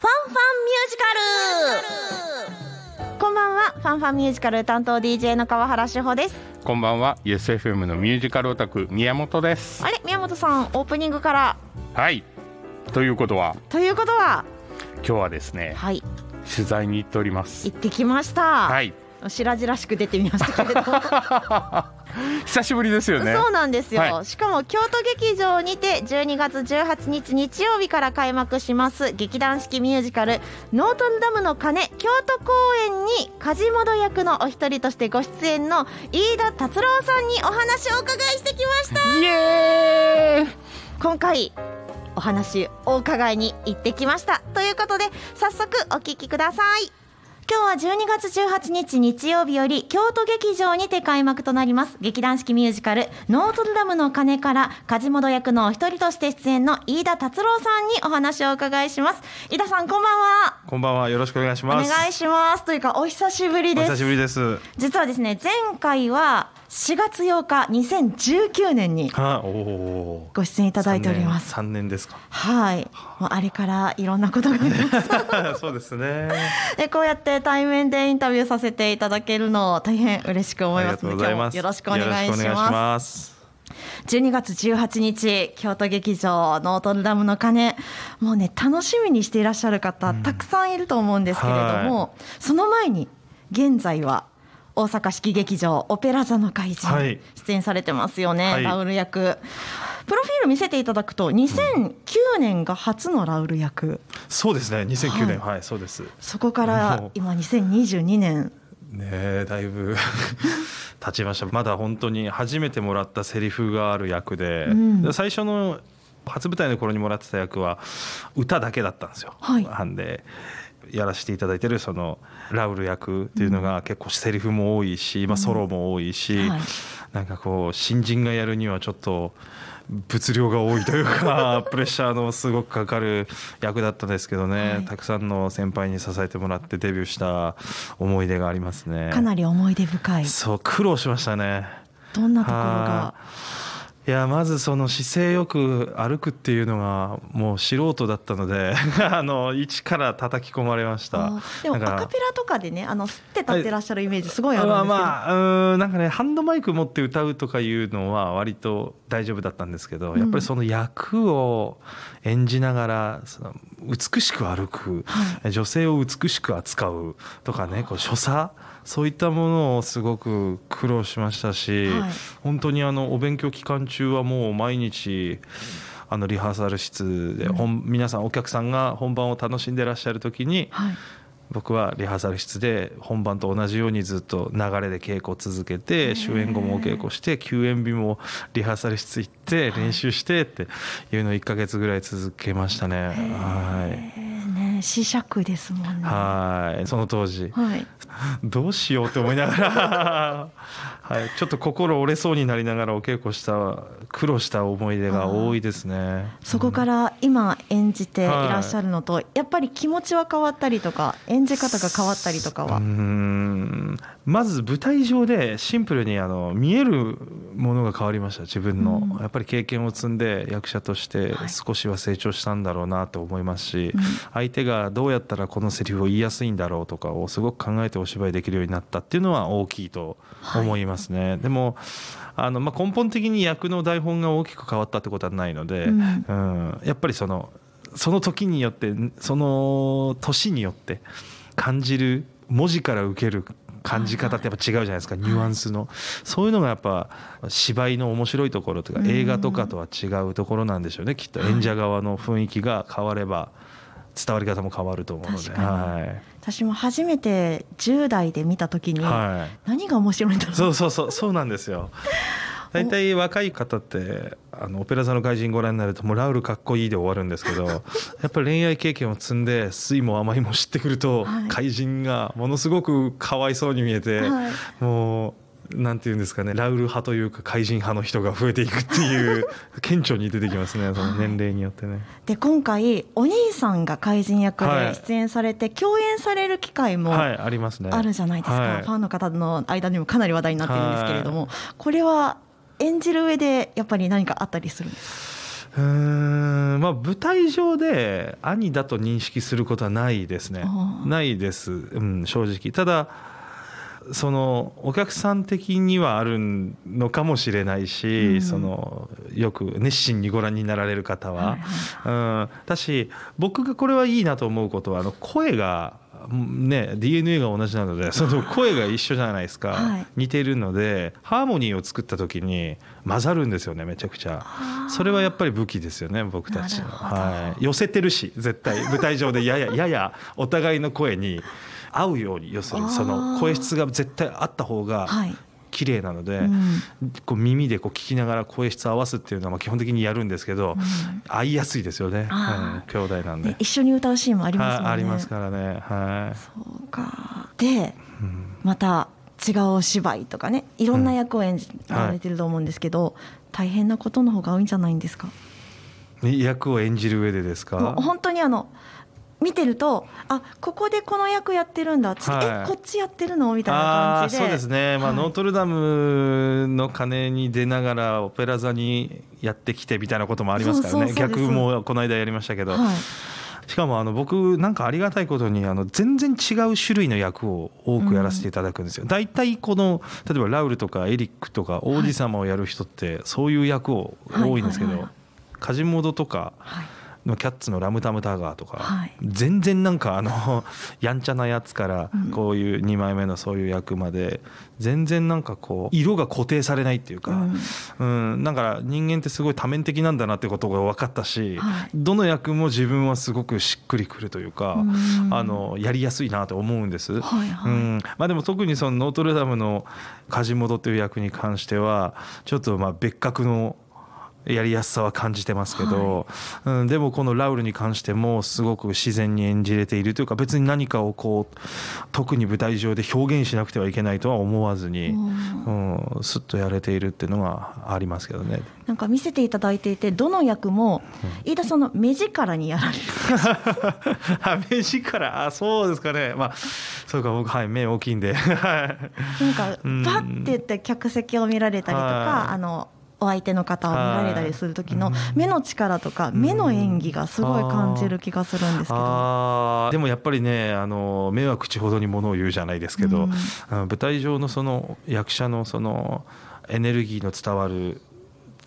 ファンファンミュージカル。こんばんは。ファンファンミュージカル担当 DJ の川原志保です。こんばんは。YesFM のミュージカルオタク宮本です。あれ？宮本さんオープニングから。はい。ということは？ということは？今日はですねはい。取材に行っております。行ってきました。はい白々しく出てみましたけれど 久しぶりですよね。そうなんですよ、はい。しかも京都劇場にて12月18日日曜日から開幕します劇団四季ミュージカル「ノートルダムの鐘」京都公演に梶本役のお一人としてご出演の飯田達郎さんにお話をお伺いしてきました。イエーイ。今回お話お伺いに行ってきました。ということで早速お聞きください今日は12月18日日曜日より京都劇場にて開幕となります劇団四季ミュージカル「ノートルダムの鐘」から梶本役のお一人として出演の飯田達郎さんにお話をお伺いします飯田さんこんばんはこんばんは。よろしくお願いしおます。願いしますというかお久しぶりおです久しぶりです。実はですね前回は4月8日2019年に。ご出演いただいております三年ですか。はい、もうあれからいろんなことがあります。そうですね。で、こうやって対面でインタビューさせていただけるのを大変嬉しく思ありがとういますので、ございます。今日もよろしくお願いしまます。す。12月18日、京都劇場ノートルダムの鐘、もうね楽しみにしていらっしゃる方、たくさんいると思うんですけれども、その前に現在は。大阪式劇場オペラ座の怪人、はい出演されてますよね、はいラウル役プロフィール見せていただくと2009年が初のラウル役、そうですね。2009年、ははい、そうです。そこから今2022年ねえ、だいぶ 経ちました。まだ本当に初めてもらったセリフがある役で、うんで最初の初舞台の頃にもらってた役は歌だけだったんですよ。はいなんで。やらせていただいてるそのラウル役っていうのが結構セリフも多いし、まあ、ソロも多いし、はい。なんかこう新人がやるにはちょっと物量が多いというか プレッシャーのすごくかかる役だったんですけどね、はい。たくさんの先輩に支えてもらってデビューした思い出がありますね。かなり思い出深い。そう苦労しましたね。どんなところが？はいやまずその姿勢よく歩くっていうのがもう素人だったので あの一から叩き込まれました。でもアカペラとかでねあの吸って立ってらっしゃるイメージすごいあるんですけど、まあまあうーんなんかねハンドマイク持って歌うとかいうのは割と大丈夫だったんですけど、うん。やっぱりその役を演じながらその美しく歩く、女性を美しく扱うとかねこう所作そういったものをすごく苦労しましたし、はい。本当にあのお勉強期間中はもう毎日あのリハーサル室で本皆さんお客さんが本番を楽しんでらっしゃる時にはい。僕はリハーサル室で本番と同じようにずっと流れで稽古を続けて終演後もお稽古して休演日もリハーサル室行って練習してっていうのを1ヶ月ぐらい続けましたね。はえーね試尺ですもんいね。はい。その当時。はいどうしようって思いながら、はい、ちょっと心折れそうになりながらお稽古した苦労した思い出が多いですね。そこから今演じていらっしゃるのと、やっぱり気持ちは変わったりとか演じ方が変わったりとかは？まず舞台上でシンプルにあの見えるものが変わりました自分の、うん。やっぱり経験を積んで役者としてはい。少しは成長したんだろうなと思いますし、うん。相手がどうやったらこのセリフを言いやすいんだろうとかをすごく考えてお芝居できるようになったっていうのは大きいと思いますね、でもあの、まあ、根本的に役の台本が大きく変わったってことはないので、うん。うん。やっぱりそのその時によってその年によって感じる文字から受ける感じ方ってやっぱ違うじゃないですか、ニュアンスの、そういうのがやっぱ芝居の面白いところというかうん。映画とかとは違うところなんでしょうね。きっと演者側の雰囲気が変われば伝わり方も変わると思うので。はい。私も初めて10代で見た時に、はい。何が面白いんだろう。そうそうそうそうなんですよ。大体若い方ってあのオペラ座の怪人ご覧になるともうラウルかっこいいで終わるんですけど やっぱり恋愛経験を積んで酸いも甘いも知ってくると、はい。怪人がものすごくかわいそうに見えて、はい。もうなんていうんですかねラウル派というか怪人派の人が増えていくっていう 顕著に出てきますねその年齢によってね。で今回お兄さんが怪人役ではい。出演されて、共演される機会もはいありますね。あるじゃないですか、はい。ファンの方の間にもかなり話題になってるんですけれども、これは演じる上でやっぱり何かあったりするんですか？うんまあ舞台上で兄だと認識することはないですね。ないです、うん、正直。ただそのお客さん的にはあるのかもしれないし、うん。そのよく熱心にご覧になられる方は、うん、だし僕がこれはいいなと思うことはあの声がね DNA が同じなのでその声が一緒じゃないですか、はい。似てるのでハーモニーを作った時に混ざるんですよねめちゃくちゃ。それはやっぱり武器ですよね僕たちの、はい、寄せてるし絶対。舞台上でややややお互いの声に合うように要する。にその声質が絶対あった方がはい。綺麗なので、うん。こう耳でこう聞きながら声質を合わすっていうのはまあ基本的にやるんですけど、うん。合いやすいですよね、あうん、兄弟なんで。ね。一緒に歌うシーンもありますね。はいありますからね。はい。そうか。でうんまた違うお芝居とかねいろんな役を演じられてると思うんですけど、大変なことの方が多いんじゃないんですか？役を演じる上でですか？本当にあの見てるとあここでこの役やってるんだ。次、はい。えこっちやってるの？みたいな感じで。そうですね、まあはい。ノートルダムの鐘に出ながらオペラ座にやってきてみたいなこともありますからね。逆もこの間やりましたけど、はい。しかもあの僕なんかありがたいことにあの全然違う種類の役を多くやらせていただくんですよ。大体この例えばラウルとかエリックとか王子様をやる人ってそういう役を多いんですけどカジモドとかはいのキャッツのラムタムタガーとか、はい。全然なんかあの やんちゃなやつからうん。こういう2枚目のそういう役まで全然なんかこう色が固定されないっていうか、うん、だから人間ってすごい多面的なんだなってことが分かったし、はい。どの役も自分はすごくしっくりくるというか、うん。あのやりやすいなと思うんです。はいはい。うん。まあ、でも特にそのノートルダムのカジモドという役に関してはちょっとまあ別格のやりやすさは感じてますけど、うん、でもこのラウルに関してもすごく自然に演じれているというか別に何かをこう特に舞台上で表現しなくてはいけないとは思わずに、うん、スッとやれているっていうのがありますけどね。なんか見せていただいていてどの役も飯田さんの目力にやられる あ目力？あそうですかね。まあそうか僕はい目大きいんで。はい。なんかうん。バッて言って客席を見られたりとか、はい。あのお相手の方を見られたりする時のはい。目の力とかん。目の演技がすごい感じる気がするんですけど。でもやっぱりねあの目は口ほどにものを言うじゃないですけど、うん舞台上のその役者のそのエネルギーの伝わる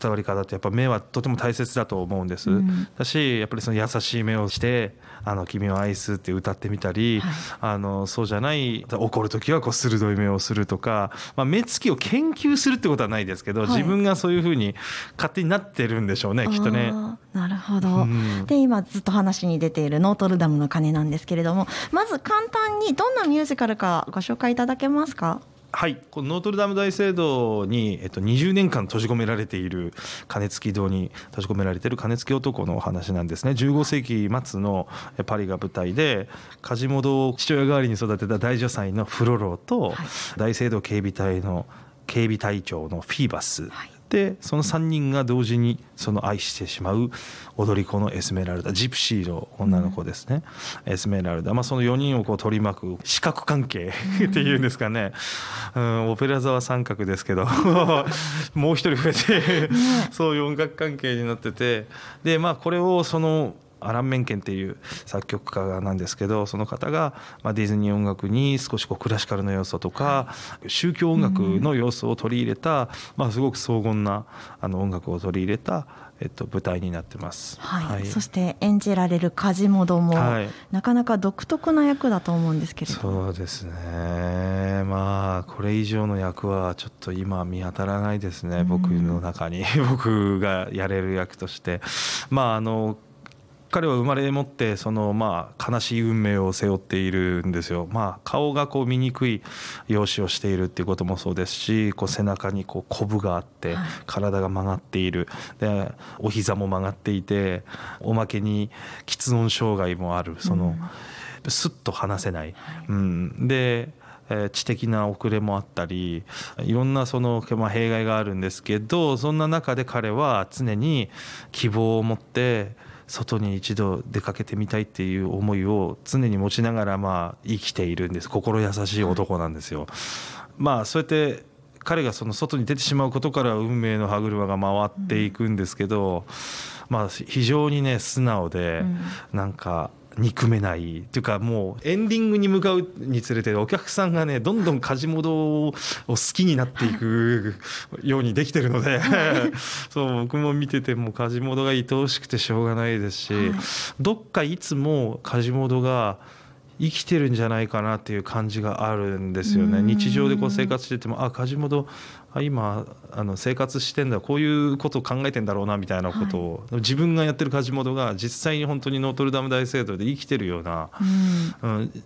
伝わり方ってやっぱ目はとても大切だと思うんです、うん。だしやっぱりその優しい目をして「あの君を愛す」って歌ってみたり、はい。あのそうじゃない怒る時はこう鋭い目をするとか、まあ、目つきを研究するってことはないですけど、はい。自分がそういうふうに勝手になってるんでしょうねきっとね。なるほど、うん。で今ずっと話に出ている「ノートルダムの鐘」なんですけれどもまず簡単にどんなミュージカルかご紹介いただけますかはい、このノートルダム大聖堂に、えっと、20年間閉じ込められている鐘つき堂に閉じ込められている鐘つき男のお話なんですね。15世紀末のえパリが舞台で梶本を父親代わりに育てた大女祭のフロロと、大聖堂警備隊の警備隊長のフィーバス、はいでその3人が同時にその愛してしまう踊り子のエスメラルダジプシーの女の子ですね、エスメラルダ、まあ、その4人をこう取り巻く四角関係っていうんですかね、うん、オペラ座は三角ですけど もう一人増えて、そう四角関係になってて。でまあこれをそのアラン・メンケンっていう作曲家なんですけどその方が、まあ、ディズニー音楽に少しこうクラシカルの要素とか、宗教音楽の要素を取り入れた、まあ、すごく荘厳なあの音楽を取り入れた、えっと、舞台になってます。はい、そして演じられる梶本も、はい。なかなか独特な役だと思うんですけれど。そうですね。まあこれ以上の役はちょっと今見当たらないですね、うん。僕の中に。僕がやれる役として。まああの彼は生まれ持ってそのまあ悲しい運命を背負っているんですよ。まあ顔がこう醜い容姿をしているっていうこともそうですし、こう背中にこうコブがあってはい体が曲がっている。でお膝も曲がっていて、おまけに喫音障害もある。その、スッと話せない。うん、で。えー知的な遅れもあったりいろんなその、まあ、弊害があるんですけどそんな中で彼は常に希望を持って外に一度出かけてみたいっていう思いを常に持ちながらまあ生きているんです。心優しい男なんですよ。まあそうやって彼がその外に出てしまうことから運命の歯車が回っていくんですけど、まあ非常にね素直で、なんか憎めない。っていうかもうエンディングに向かうにつれてお客さんがねどんどん梶本を好きになっていく ようにできてるので。そう僕も見てても梶本が愛おしくてしょうがないですし、どっかいつも梶本が生きてるんじゃないかなっていう感じがあるんですよね。日常でこう生活しててもあ梶本あ今あの生活してんだこういうことを考えてんだろうなみたいなことを、はい、自分がやってる梶本が実際に本当にノートルダム大聖堂で生きてるような、うん、うん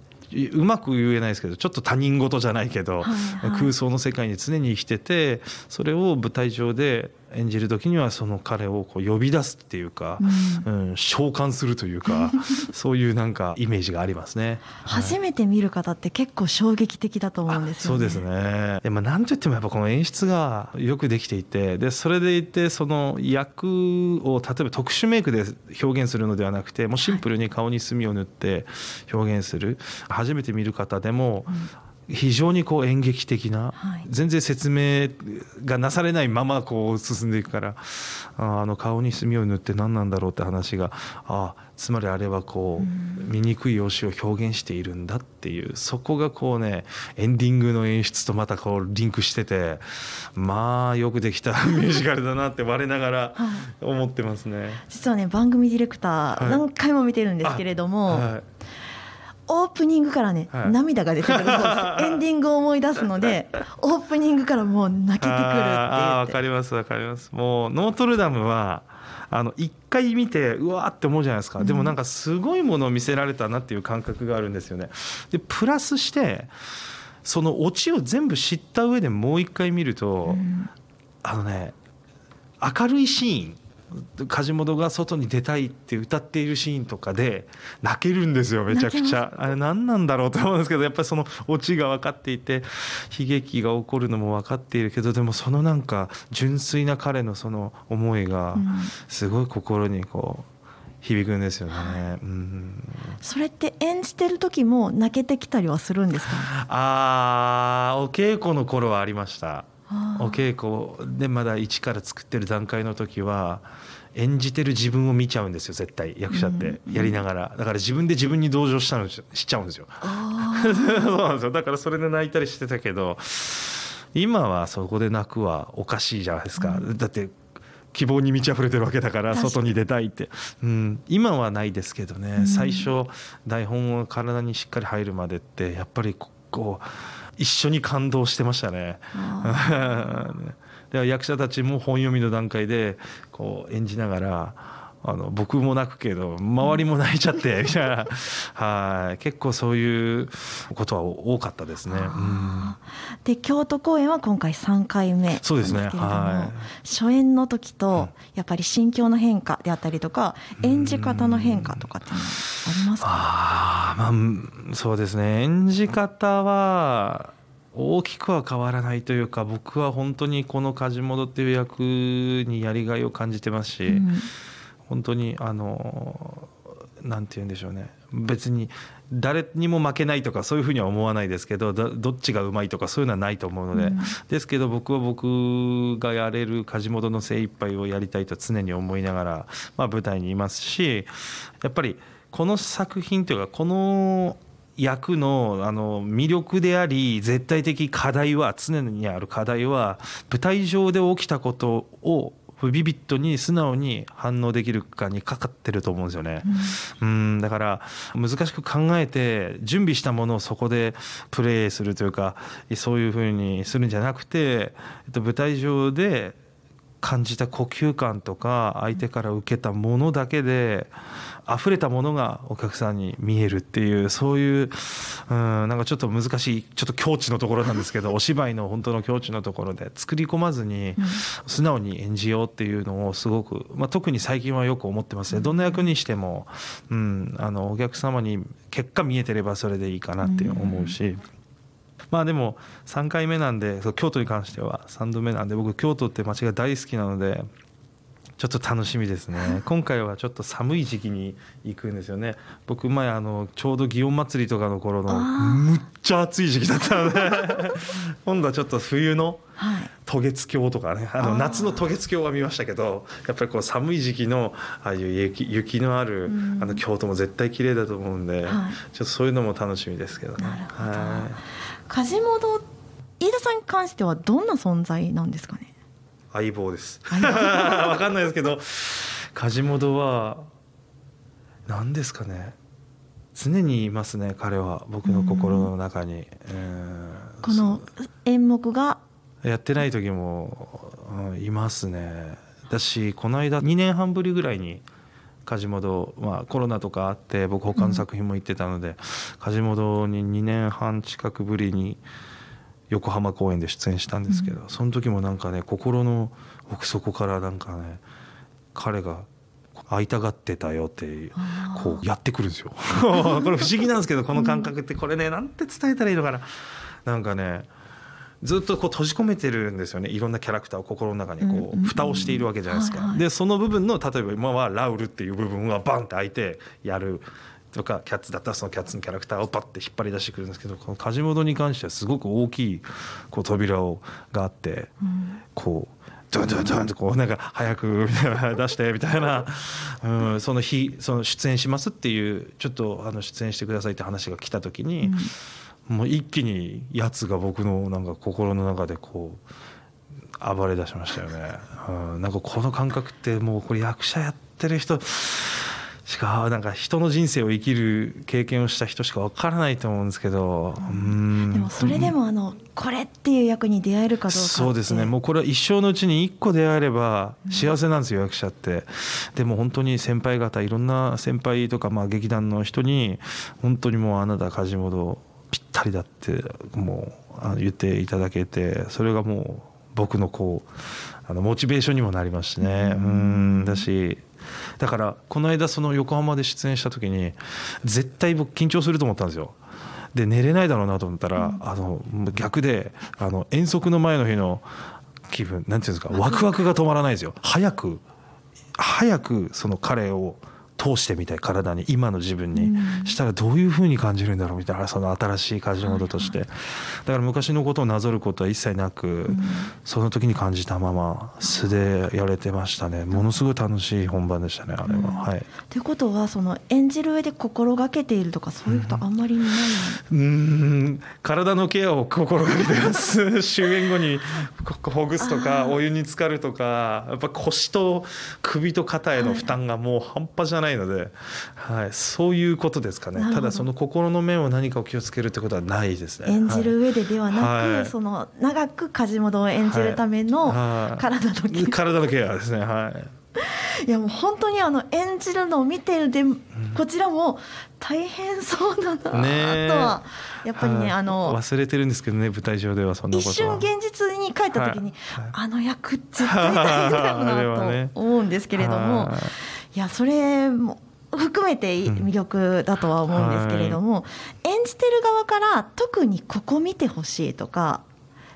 うまく言えないですけどちょっと他人事じゃないけど、はいはい、空想の世界に常に生きててそれを舞台上で演じる時にはその彼をこう呼び出すっていうか、うん、うん、召喚するというか そういうなんかイメージがありますね。初めて見る方って結構衝撃的だと思うんですよ、ね、そうですね。まあなんといってもやっぱこの演出がよくできていて、でそれでいてその役を例えば特殊メイクで表現するのではなくて、もうシンプルに顔に墨を塗って表現する。はい、初めて見る方でも、うん非常にこう演劇的な、はい、全然説明がなされないままこう進んでいくからあの顔に墨を塗って何なんだろうって話があつまりあれはこう醜い容姿を表現しているんだっていうそこがこうねエンディングの演出とまたこうリンクしててまあよくできた ミュージカルだなって我ながら思ってますね。実はね番組ディレクター何回も見てるんですけれども、はいオープニングからね、はい、涙が出てくるそうです。エンディングを思い出すのでオープニングからもう泣けてくるってあわかりますわかります。もうノートルダムはあの一回見てうわって思うじゃないですか、でもなんかすごいものを見せられたなっていう感覚があるんですよね。でプラスしてそのオチを全部知った上でもう一回見ると、うん、あのね明るいシーン梶本が外に出たいって歌っているシーンとかで泣けるんですよめちゃくちゃ。あれ何なんだろうと思うんですけどやっぱりそのオチが分かっていて悲劇が起こるのも分かっているけどでもそのなんか純粋な彼のその思いがすごい心にこう。響くんですよね、うん、それって演じてる時も泣けてきたりはするんですか？ああお稽古の頃はありました。お稽古でまだ一から作ってる段階の時は演じてる自分を見ちゃうんですよ絶対役者ってやりながら、だから自分で自分に同情したのしちゃうんですよ。そうなんですよ。だからそれで泣いたりしてたけど今はそこで泣くはおかしいじゃないですか、うん、だって希望に満ち溢れてるわけだから外に出たいって、うん、今はないですけどね、うん、最初台本を体にしっかり入るまでってやっぱりこう一緒に感動してましたね。で役者たちも本読みの段階でこう演じながらあの僕も泣くけど周りも泣いちゃってみたいな。はい。結構そういうことは多かったですね。うん、で京都公演は今回3回目そうですね。はい。初演の時とやっぱり心境の変化であったりとか演じ方の変化とかってありますか？あ、まあ、そうですね。演じ方は大きくは変わらないというか僕は本当にこの梶本っていう役にやりがいを感じてますし、うん、本当にあのなんて言うんでしょうね。別に誰にも負けないとかそういうふうには思わないですけどどっちがうまいとかそういうのはないと思うので、うん、ですけど僕は僕がやれる梶本の精一杯をやりたいと常に思いながら、まあ、舞台にいますしやっぱりこの作品というかこの役のあの魅力であり絶対的課題は常にある課題は舞台上で起きたことをビビッドに素直に反応できるかにかかってると思うんですよね。うん、だから難しく考えて準備したものをそこでプレイするというかそういうふうにするんじゃなくて、えっと、舞台上で感じた呼吸感とか相手から受けたものだけで溢れたものがお客さんに見えるっていうそういううんなんかちょっと難しいちょっと境地のところなんですけど お芝居の本当の境地のところで作り込まずに素直に演じようっていうのをすごく、まあ、特に最近はよく思ってますね。どんな役にしても、うん、あのお客様に結果見えてればそれでいいかなって思うし。まあでも3回目なんで京都に関しては3度目なんで僕京都って街が大好きなのでちょっと楽しみですね。今回はちょっと寒い時期に行くんですよね。僕前あのちょうど祇園祭りとかの頃のむっちゃ暑い時期だったので 今度はちょっと冬のはい。渡月橋とかねあの夏の渡月橋は見ましたけどやっぱりこう寒い時期のああいう雪雪のあるうん。あの京都も絶対綺麗だと思うんで、はい。ちょっとそういうのも楽しみですけどね。なるほど。はい梶本飯田さんに関してはどんな存在なんですかね？相棒です。わかんないですけど、梶本は何ですかね？常にいますね。彼は僕の心の中に。うんこの演目が？やってない時も、うんいますね。だしこの間2年半ぶりぐらいに梶本、まあ、コロナとかあって僕他の作品も行ってたので、梶本に2年半近くぶりに横浜公演で出演したんですけど、その時もなんかね心の奥底からなんかね彼が会いたがってたよってこうやってくるんですよ。これ不思議なんですけどこの感覚ってこれねなんて伝えたらいいのかな。なんかねずっとこう閉じ込めてるんですよね。いろんなキャラクターを心の中にこう蓋をしているわけじゃないですか。でその部分の例えば今はラウルっていう部分がバンって開いてやるとかキャッツだったらそのキャッツのキャラクターをパッて引っ張り出してくるんですけどこの梶本に関してはすごく大きいこう扉をがあってうんこうドゥンドゥンドゥンってこうなんか早くみたいな出してみたいな、うん、その日その出演しますっていうちょっとあの出演してくださいって話が来た時に、もう一気にやつが僕のなんか心の中でこう暴れ出しましたよね、うん、なんかこの感覚ってもうこれ役者やってる人しかなんか人の人生を生きる経験をした人しかわからないと思うんですけど。うん。でもそれでもあのこれっていう役に出会えるかどうかそうですね。もうこれは一生のうちに一個出会えれば幸せなんですよ、役者って。でも本当に先輩方いろんな先輩とかまあ劇団の人に本当にもうあなた梶本ぴったりだってもう言っていただけてそれがもう僕のこうあのモチベーションにもなりますしね。うん。だしだからこの間その横浜で出演した時に絶対僕緊張すると思ったんですよ。で寝れないだろうなと思ったら、あの逆であの遠足の前の日の気分なんていうんですかワクワクが止まらないですよ。早く早くその彼を通してみたい体に今の自分に、うん。したらどういうふうに感じるんだろうみたいなその新しい梶本として、だから昔のことをなぞることは一切なく、その時に感じたまま素でやれてましたね。ものすごい楽しい本番でしたねあれは、はい。ということはその演じる上で心がけているとかそういうことあんまりない、うーん。体のケアを心がけてます終演後にこほぐすとかお湯に浸かるとかやっぱ腰と首と肩への負担がもう半端じゃないので、はい、そういうことですかね。ただその心の面を何かを気をつけるってことはないですね。演じる上でではなく、はい。その長く梶本を演じるためのはい。体のケア。体のケアですね。はい。いやもう本当にあの演じるのを見てるで、こちらも大変そうだなとはやっぱりね、はい。あの忘れてるんですけどね舞台上ではそんなことは。一瞬現実に帰った時に、あの役絶対大変だよな ね。と思うんですけれども、はいいやそれも含めて魅力だとは思うんですけれども、演じてる側から特にここ見てほしいとか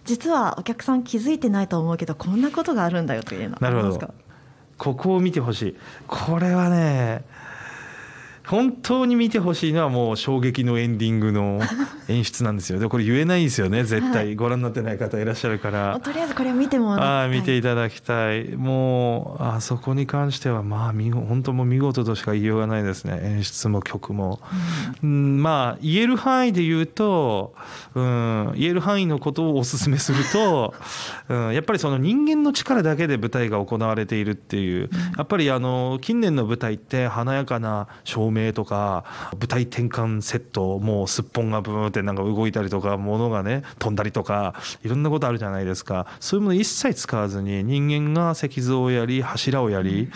実はお客さん気づいてないと思うけどこんなことがあるんだよというのはあなるほど。ここを見てほしい。これはね本当に見てほしいのはもう衝撃のエンディングの演出なんですよ。でこれ言えないんですよね。絶対、はい。ご覧になってない方いらっしゃるから。とりあえずこれを見てもらああ見ていただきたい。もうあそこに関してはまあ見事本当もう見事としか言いようがないですね。演出も曲も、うん、まあ言える範囲で言うと、うん、言える範囲のことをお勧めすると、うん、やっぱりその人間の力だけで舞台が行われているっていう。やっぱりあの近年の舞台って華やかな照明とか舞台転換セットもうすっぽんがブーンってなんか動いたりとか物がね飛んだりとかいろんなことあるじゃないですかそういうもの一切使わずに人間が石像をやり柱をやり、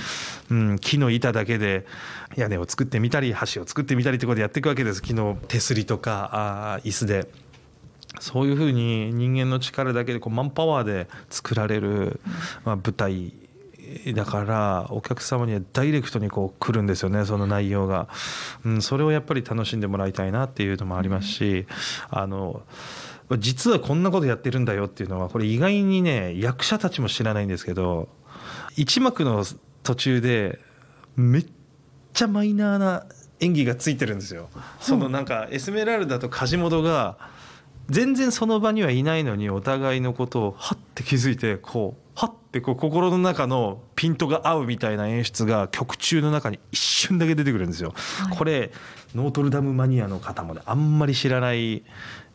うん、木の板だけで屋根を作ってみたり橋を作ってみたりってことでやっていくわけです木の手すりとかあ椅子で。そういうふうに人間の力だけでこうマンパワーで作られる、ま、舞台だからお客様にはダイレクトにこう来るんですよねその内容が、うん、それをやっぱり楽しんでもらいたいなっていうのもありますしあの実はこんなことやってるんだよっていうのはこれ意外にね役者たちも知らないんですけど一幕の途中でめっちゃマイナーな演技がついてるんですよ。そのなんかエスメラルダと梶本が全然その場にはいないのにお互いのことをはって気づいてこうはってこう心の中のピントが合うみたいな演出が曲中の中に一瞬だけ出てくるんですよ。はいこれノートルダムマニアの方もねあんまり知らない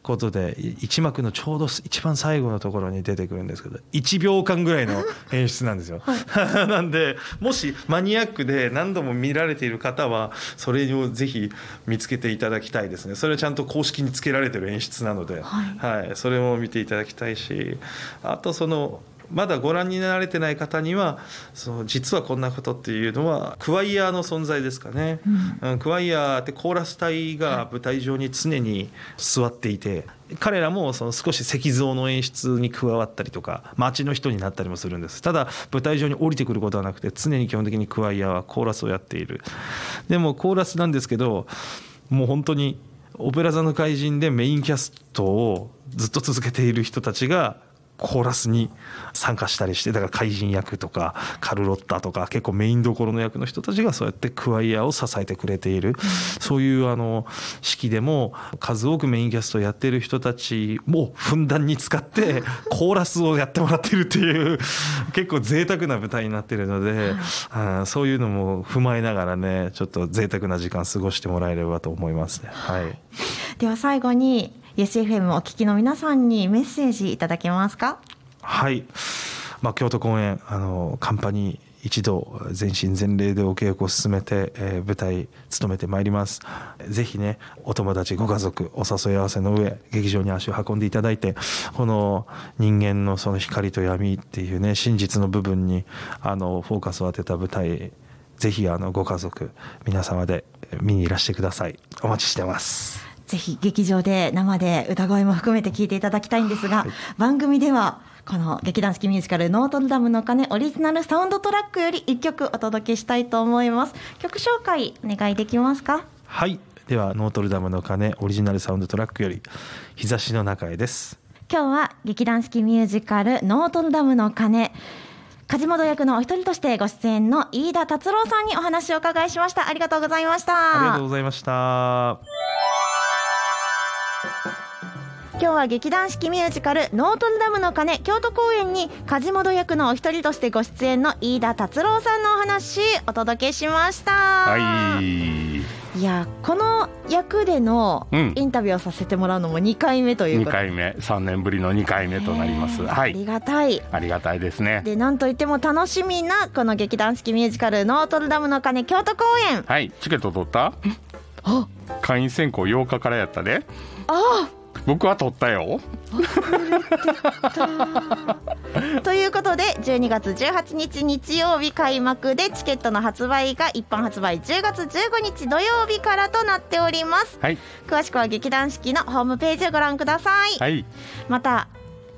ことで一幕のちょうど一番最後のところに出てくるんですけど1秒間ぐらいの演出なんですよ。なんでもしマニアックで何度も見られている方はそれをぜひ見つけていただきたいですね。それはちゃんと公式につけられてる演出なので、はい、それも見ていただきたいしあとそのまだご覧になられてない方にはその実はこんなことっていうのはクワイヤーの存在ですかね、うん。クワイヤーってコーラス隊が舞台上に常に座っていて彼らもその少し石像の演出に加わったりとか街の人になったりもするんです。ただ舞台上に降りてくることはなくて常に基本的にクワイヤーはコーラスをやっている。でもコーラスなんですけどもう本当にオペラ座の怪人でメインキャストをずっと続けている人たちがコーラスに参加したりしてだから怪人役とかカルロッタとか結構メインどころの役の人たちがそうやってクワイヤーを支えてくれている、そういうあの式でも数多くメインキャストをやっている人たちもふんだんに使ってコーラスをやってもらってるっていう結構贅沢な舞台になってるので、あーそういうのも踏まえながらねちょっと贅沢な時間過ごしてもらえればと思いますね。はい。では最後に YesFM お聞きの皆さんにメッセージいただけますか？はい、まあ、京都公演あのカンパニー一度全身全霊でお稽古を進めて、えー舞台務めてまいります。ぜひねお友達ご家族お誘い合わせの上劇場に足を運んでいただいてこの人間のその光と闇っていうね真実の部分にあのフォーカスを当てた舞台ぜひあのご家族皆様で見にいらしてください。お待ちしてます。ぜひ劇場で生で歌声も含めて聞いていただきたいんですが、番組ではこの劇団四季ミュージカル「ノートルダムの鐘」オリジナルサウンドトラックより1曲お届けしたいと思います。曲紹介お願いできますか？はい。ではノートルダムの鐘オリジナルサウンドトラックより日差しの中へです。今日は劇団四季ミュージカル「ノートルダムの鐘」カジモド役のお一人としてご出演の飯田達郎さんにお話をお伺いしました。ありがとうございました。ありがとうございました。今日は劇団四季ミュージカル「ノートルダムの鐘」京都公演にカジモド役のお一人としてご出演の飯田達郎さんのお話お届けしました、はい。いやこの役でのうん。インタビューをさせてもらうのも2回目という2ことで、回目。3年ぶりの2回目となります。ねありはい。がたい。ありがたいですね。でなんといっても楽しみなこの劇団四季ミュージカル「ノートルダムの鐘」京都公演。はい。チケット取った？あ。会員選考8日からやったで。あ僕は取ったよ。ということで12月18日日曜日開幕でチケットの発売が一般発売10月15日土曜日からとなっております。はい。詳しくは劇団四季のホームページをご覧ください、はい。また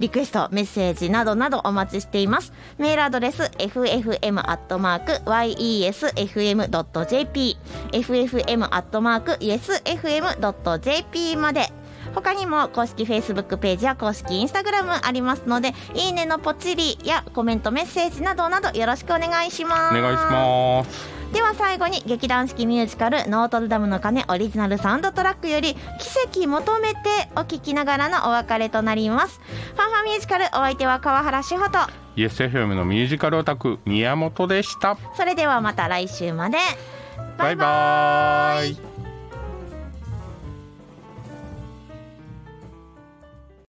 リクエストメッセージなどなどお待ちしています。メールアドレス ffm.yesfm.jp ffm.yesfm.jp まで他にも公式 Facebook ページや公式 Instagram ありますのでいいねのポチリやコメントメッセージなどなどよろしくお願いします。お願いします。では最後に劇団四季ミュージカル「ノートルダムの鐘」オリジナルサウンドトラックより「奇跡求めて」お聞きながらのお別れとなります。ファンファンミュージカルお相手は川原志穂と。YesFM のミュージカルオタク宮本でした。それではまた来週まで。バイバーイ